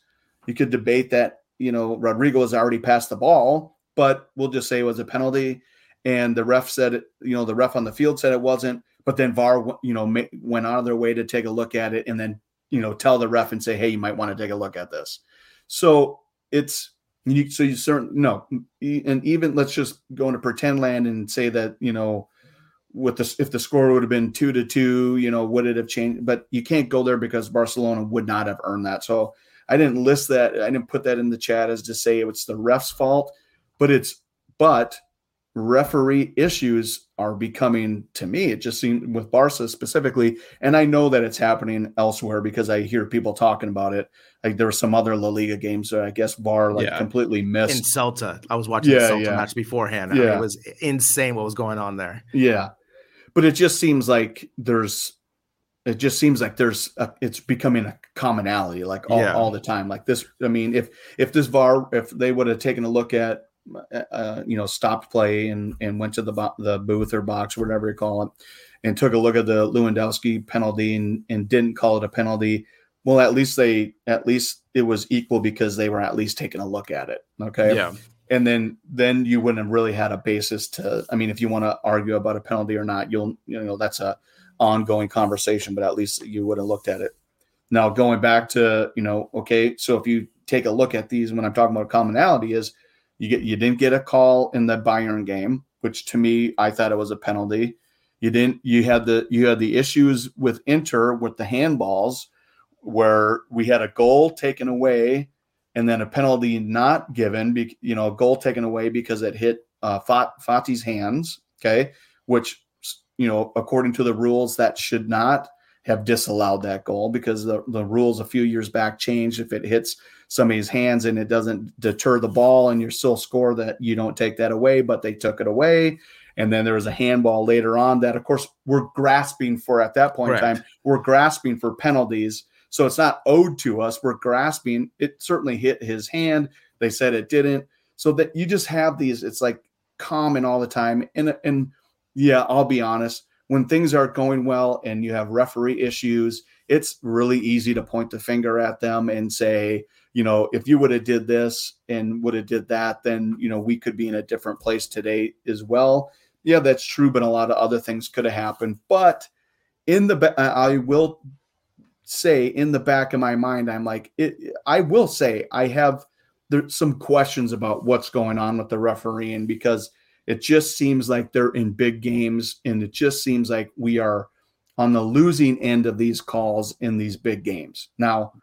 Speaker 3: You could debate that, you know, Rodrigo has already passed the ball, but we'll just say it was a penalty. And the ref said, it, you know, the ref on the field said it wasn't. But then VAR, you know, went out of their way to take a look at it and then, you know, tell the ref and say, hey, you might want to take a look at this. So it's, you, so you certainly no, and even let's just go into pretend land and say that you know, with the if the score would have been two to two, you know, would it have changed? But you can't go there because Barcelona would not have earned that. So I didn't list that. I didn't put that in the chat as to say it's the ref's fault, but it's but referee issues are becoming to me it just seemed with barca specifically and i know that it's happening elsewhere because i hear people talking about it. Like there were some other la liga games that i guess var like yeah. completely missed.
Speaker 2: In celta. I was watching yeah, the celta yeah. match beforehand yeah. It was insane what was going on there.
Speaker 3: Yeah. But it just seems like there's it just seems like there's a, it's becoming a commonality like all, all the time. Like this i mean if if this var if they would have taken a look at uh, you know, stopped play and and went to the bo- the booth or box, whatever you call it, and took a look at the Lewandowski penalty and and didn't call it a penalty. Well, at least they at least it was equal because they were at least taking a look at it. Okay.
Speaker 2: Yeah.
Speaker 3: And then then you wouldn't have really had a basis to. I mean, if you want to argue about a penalty or not, you'll you know that's a ongoing conversation. But at least you would have looked at it. Now going back to you know okay, so if you take a look at these when I'm talking about commonality is you get you didn't get a call in the Bayern game, which to me I thought it was a penalty. You didn't. You had the you had the issues with Inter with the handballs, where we had a goal taken away, and then a penalty not given. You know, a goal taken away because it hit uh, Fati's hands. Okay, which you know, according to the rules, that should not have disallowed that goal because the, the rules a few years back changed. If it hits somebody's hands and it doesn't deter the ball and you still score that you don't take that away, but they took it away. And then there was a handball later on that, of course, we're grasping for at that point Correct. in time, we're grasping for penalties. So it's not owed to us. We're grasping. It certainly hit his hand. They said it didn't. So that you just have these, it's like common all the time. And and yeah, I'll be honest, when things aren't going well and you have referee issues, it's really easy to point the finger at them and say, you know, if you would have did this and would have did that, then you know we could be in a different place today as well. Yeah, that's true, but a lot of other things could have happened. But in the, I will say in the back of my mind, I'm like, it, I will say I have there's some questions about what's going on with the refereeing because it just seems like they're in big games, and it just seems like we are on the losing end of these calls in these big games. Now,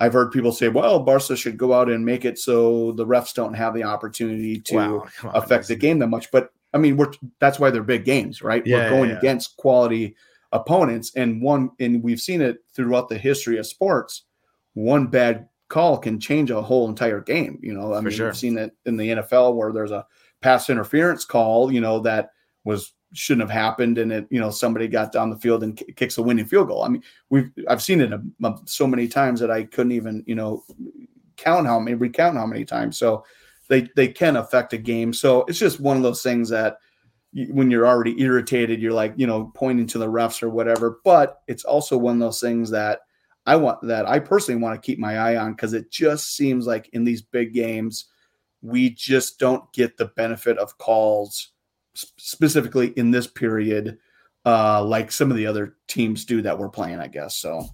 Speaker 3: I've heard people say, well, Barca should go out and make it so the refs don't have the opportunity to wow, affect the game that much. But I mean, we're that's why they're big games, right? Yeah, we're going yeah. against quality opponents, and one and we've seen it throughout the history of sports. One bad call can change a whole entire game. You know, I For mean, sure. we've seen it in the NFL where there's a pass interference call, you know, that was shouldn't have happened and it you know somebody got down the field and k- kicks a winning field goal. I mean we've i've seen it a, a, so many times that i couldn't even you know count how many recount how many times. So they they can affect a game. So it's just one of those things that when you're already irritated you're like you know pointing to the refs or whatever. But it's also one of those things that i want that i personally want to keep my eye on because it just seems like in these big games we just don't get the benefit of calls specifically in this period, uh, like some of the other teams do that we're playing, I guess. So,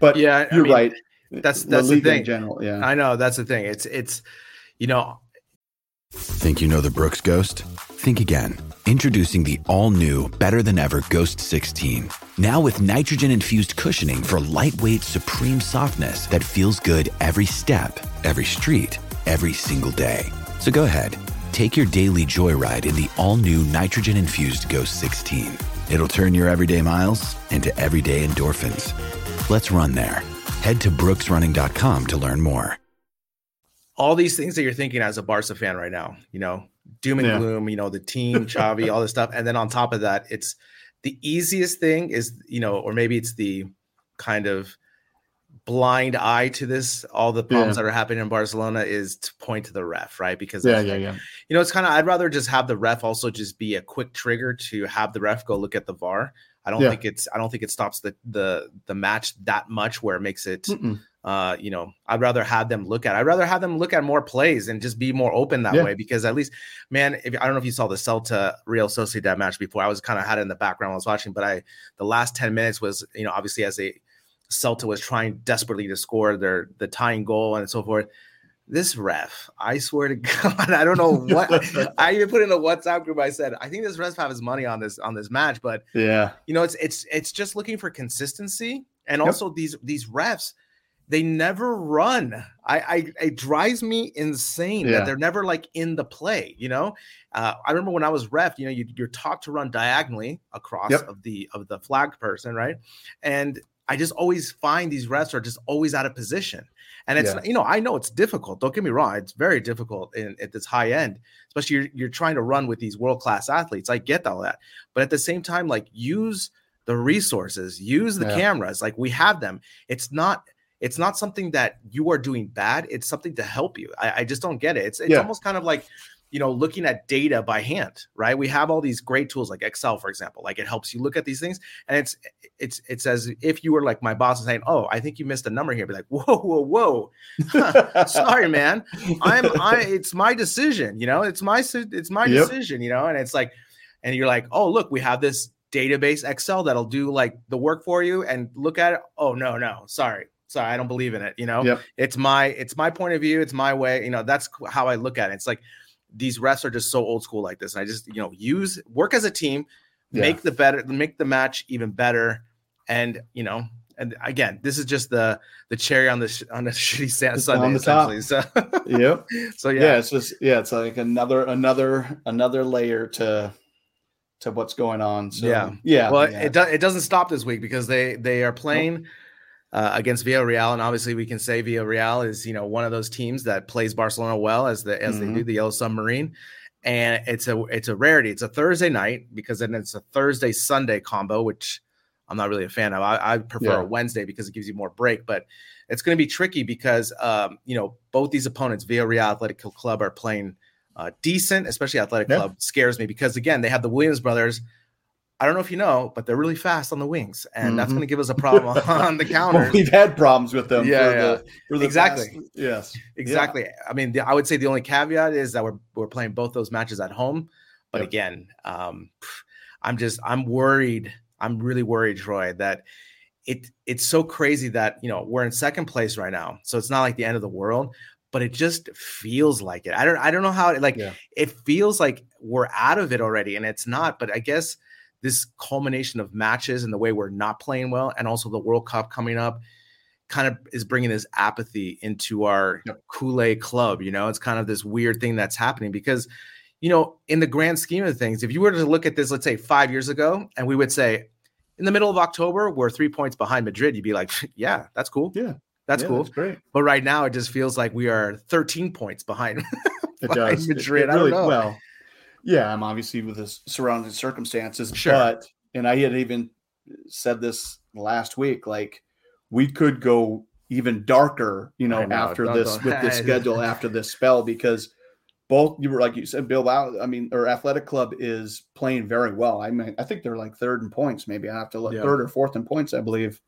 Speaker 3: but yeah, you're I mean, right.
Speaker 2: That's that's the, the thing. general, yeah. I know that's the thing. It's it's you know.
Speaker 6: Think you know the Brooks Ghost? Think again. Introducing the all new, better than ever Ghost 16. Now with nitrogen infused cushioning for lightweight, supreme softness that feels good every step, every street, every single day. So go ahead Take your daily joyride in the all new nitrogen infused Ghost 16. It'll turn your everyday miles into everyday endorphins. Let's run there. Head to brooksrunning.com to learn more.
Speaker 2: All these things that you're thinking as a Barca fan right now, you know, doom and yeah. gloom, you know, the team, *laughs* Xavi, all this stuff. And then on top of that, it's the easiest thing is, you know, or maybe it's the kind of blind eye to this all the problems yeah. that are happening in barcelona is to point to the ref right because
Speaker 3: yeah yeah yeah
Speaker 2: you know it's kind of i'd rather just have the ref also just be a quick trigger to have the ref go look at the var i don't yeah. think it's i don't think it stops the the the match that much where it makes it Mm-mm. uh you know i'd rather have them look at i'd rather have them look at more plays and just be more open that yeah. way because at least man if i don't know if you saw the celta real sociedad match before i was kind of had it in the background i was watching but i the last 10 minutes was you know obviously as a Celta was trying desperately to score their the tying goal and so forth. This ref, I swear to *laughs* God, I don't know *laughs* what I even put in a WhatsApp group. I said, I think this ref his money on this on this match, but
Speaker 3: yeah,
Speaker 2: you know, it's it's it's just looking for consistency and also yep. these these refs they never run. I, I it drives me insane yeah. that they're never like in the play. You know, uh, I remember when I was ref. You know, you, are taught to run diagonally across yep. of the of the flag person, right? And I just always find these refs are just always out of position. And it's yeah. you know I know it's difficult. Don't get me wrong; it's very difficult in, at this high end, especially you're, you're trying to run with these world class athletes. I get all that, but at the same time, like use the resources, use the yeah. cameras. Like we have them. It's not it's not something that you are doing bad. It's something to help you. I, I just don't get it. It's it's yeah. almost kind of like you know looking at data by hand right? We have all these great tools like excel for example like it helps you look at these things. And it's it's it's as if you were like my boss and saying oh i think you missed a number here. Be like *laughs* whoa whoa whoa. *laughs* Sorry man. I'm i it's my decision you know? It's my it's my yep. decision you know? And it's like and you're like oh look we have this database excel that'll do like the work for you and look at it. Oh no no. Sorry. Sorry. I don't believe in it you know? Yep. it's my it's my point of view. It's my way. You know that's how i look at it. It's like these refs are just so old school like this. And I just, you know, use work as a team, yeah. make the better, make the match even better. And, you know, and again, this is just the the cherry on the on the *laughs* shitty Sunday on the essentially. Top.
Speaker 3: So, *laughs* yep. So yeah. yeah, it's just yeah, it's like another another another layer to to what's going on. So
Speaker 2: yeah,
Speaker 3: yeah.
Speaker 2: Well,
Speaker 3: yeah.
Speaker 2: it do, it doesn't stop this week because they they are playing. Nope uh, against Villarreal, and obviously we can say Villarreal is you know one of those teams that plays Barcelona well as the as mm-hmm. they do the Yellow Submarine, and it's a it's a rarity. It's a Thursday night because then it's a Thursday Sunday combo, which I'm not really a fan of. I, I prefer yeah. a Wednesday because it gives you more break, but it's going to be tricky because um, you know both these opponents, Villarreal Athletic Club, are playing uh, decent, especially Athletic yeah. Club scares me because again they have the Williams brothers I don't know if you know, but they're really fast on the wings, and mm-hmm. that's going to give us a *laughs* problem on the counter.
Speaker 3: well, we've had problems with them.
Speaker 2: Yeah, for yeah. The,
Speaker 3: for the
Speaker 2: exactly.
Speaker 3: Fast, yes,
Speaker 2: exactly. Yeah. I mean, the, I would say the only caveat is that we're we're playing both those matches at home, but yep. again, um, I'm just I'm worried. I'm really worried, Troy, that it it's so crazy that you know we're in second place right now, so it's not like the end of the world but it just feels like it. I don't I don't know how it like yeah. it feels like we're out of it already and it's not, but I guess this culmination of matches and the way we're not playing well, and also the World Cup coming up, kind of is bringing this apathy into our yep. Kool-Aid club. You know, it's kind of this weird thing that's happening because, you know, in the grand scheme of things, if you were to look at this, let's say five years ago, and we would say, in the middle of October, we're three points behind Madrid, you'd be like, *laughs* yeah, that's cool.
Speaker 3: Yeah.
Speaker 2: That's
Speaker 3: yeah,
Speaker 2: cool.
Speaker 3: That's great.
Speaker 2: But right now, it just feels like we are 13 points behind,
Speaker 3: it *laughs* does. Madrid. It, it really, I don't know. Well, Yeah, I'm obviously with the surrounding circumstances,
Speaker 2: Sure.
Speaker 3: but and I had even said this last week, like we could go even darker, you know,
Speaker 2: know,
Speaker 3: after this with the schedule after this spell because both you were like you said, Bill I mean, or Athletic Club is playing very well. I mean, I think they're like third in points, maybe I have to look
Speaker 2: Yeah.
Speaker 3: third or fourth in points, I believe.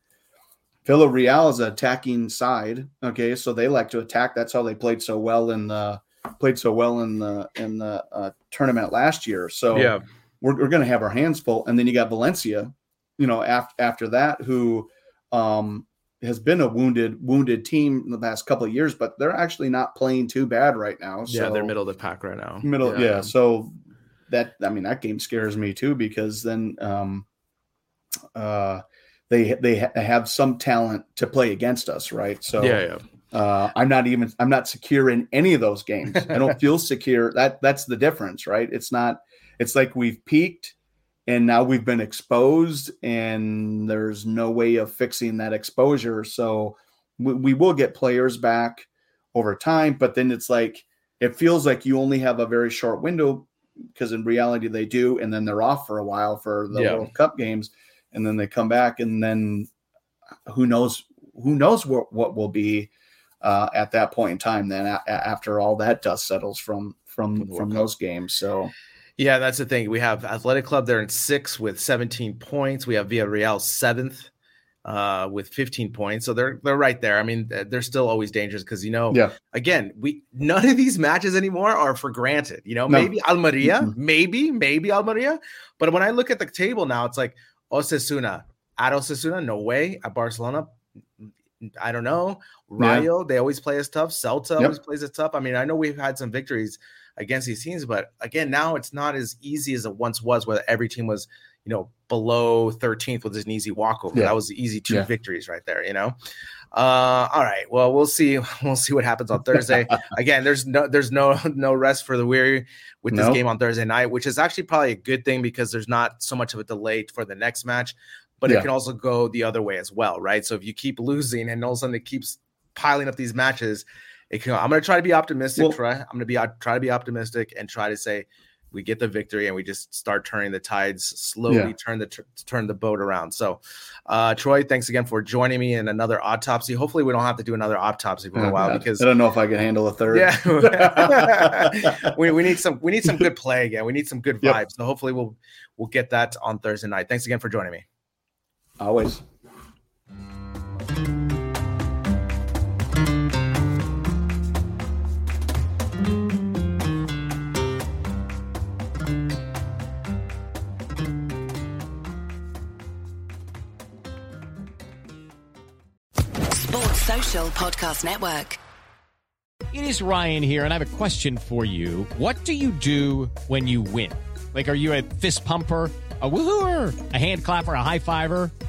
Speaker 3: Villarreal is an attacking side. Okay, so they like to attack. That's how they played so well in the played so well in the in the uh, tournament last year. So
Speaker 2: yeah,
Speaker 3: we're, we're going to have our hands full. And then you got Valencia, you know, after after that, who um, has been a wounded wounded team in the past couple of years, but they're actually not playing too bad right now.
Speaker 2: yeah, they're middle of the pack right now.
Speaker 3: middle, yeah. So that I mean that game scares me too because then um, uh, they they ha- have some talent to play against us, right? So
Speaker 2: yeah, yeah.
Speaker 3: Uh, I'm not even I'm not secure in any of those games. I don't *laughs* feel secure. That that's the difference, right? It's not. It's like we've peaked, and now we've been exposed, and there's no way of fixing that exposure. So we, we will get players back over time, but then it's like it feels like you only have a very short window because in reality they do, and then they're off for a while for the
Speaker 2: Yeah.
Speaker 3: World Cup games, and then they come back, and then who knows who knows what what will be uh, at that point in time then a- after all that dust settles from from
Speaker 2: From
Speaker 3: those games so
Speaker 2: Yeah, that's the thing. We have Athletic Club there in six with 17 points. We have Villarreal seventh uh, with 15 points. So they're they're right there. I mean, they're still always dangerous because you know,
Speaker 3: yeah
Speaker 2: again, we none of these matches anymore are for granted. You know,
Speaker 3: No.
Speaker 2: maybe Almeria,
Speaker 3: Mm-mm.
Speaker 2: maybe, maybe Almeria. But when I look at the table now, it's like Osasuna. At Osasuna, no way. At Barcelona, I don't know.
Speaker 3: Yeah.
Speaker 2: They always play us tough. Celta
Speaker 3: Yep.
Speaker 2: always plays us tough. I mean, I know we've had some victories against these teams, but again, now it's not as easy as it once was, where every team was, you know, below 13th with an easy walkover.
Speaker 3: Yeah.
Speaker 2: That was the easy two
Speaker 3: Yeah.
Speaker 2: victories right there, you know. Uh, all right. Well, we'll see. *laughs* We'll see what happens on Thursday. *laughs* Again, there's no there's no *laughs* no rest for the weary with this
Speaker 3: Nope.
Speaker 2: game on Thursday night, which is actually probably a good thing because there's not so much of a delay for the next match, but it can also go the other way as well, right? So if you keep losing and all of a sudden it keeps piling up these matches, it can. I'm going to try to be optimistic.
Speaker 3: Well-
Speaker 2: try. I'm going to be try to be optimistic and try to say we get the victory and we just start turning the tides slowly,
Speaker 3: Yeah.
Speaker 2: turn the tr- turn the boat around. So, uh, Troy, thanks again for joining me in another autopsy. Hopefully, we don't have to do another autopsy for a
Speaker 3: Oh,
Speaker 2: while
Speaker 3: God.
Speaker 2: because
Speaker 3: I don't know if I can handle a third
Speaker 2: yeah, *laughs* we, we need some we need some good play again. We need some good
Speaker 3: Yep.
Speaker 2: vibes. So hopefully we'll we'll get that on Thursday night. Thanks again for joining me.
Speaker 3: Always
Speaker 7: Sports Social Podcast Network.
Speaker 8: It is Ryan here, and I have a question for you. What do you do when you win? Like, are you a fist pumper? A woohooer, a hand clapper, a high fiver.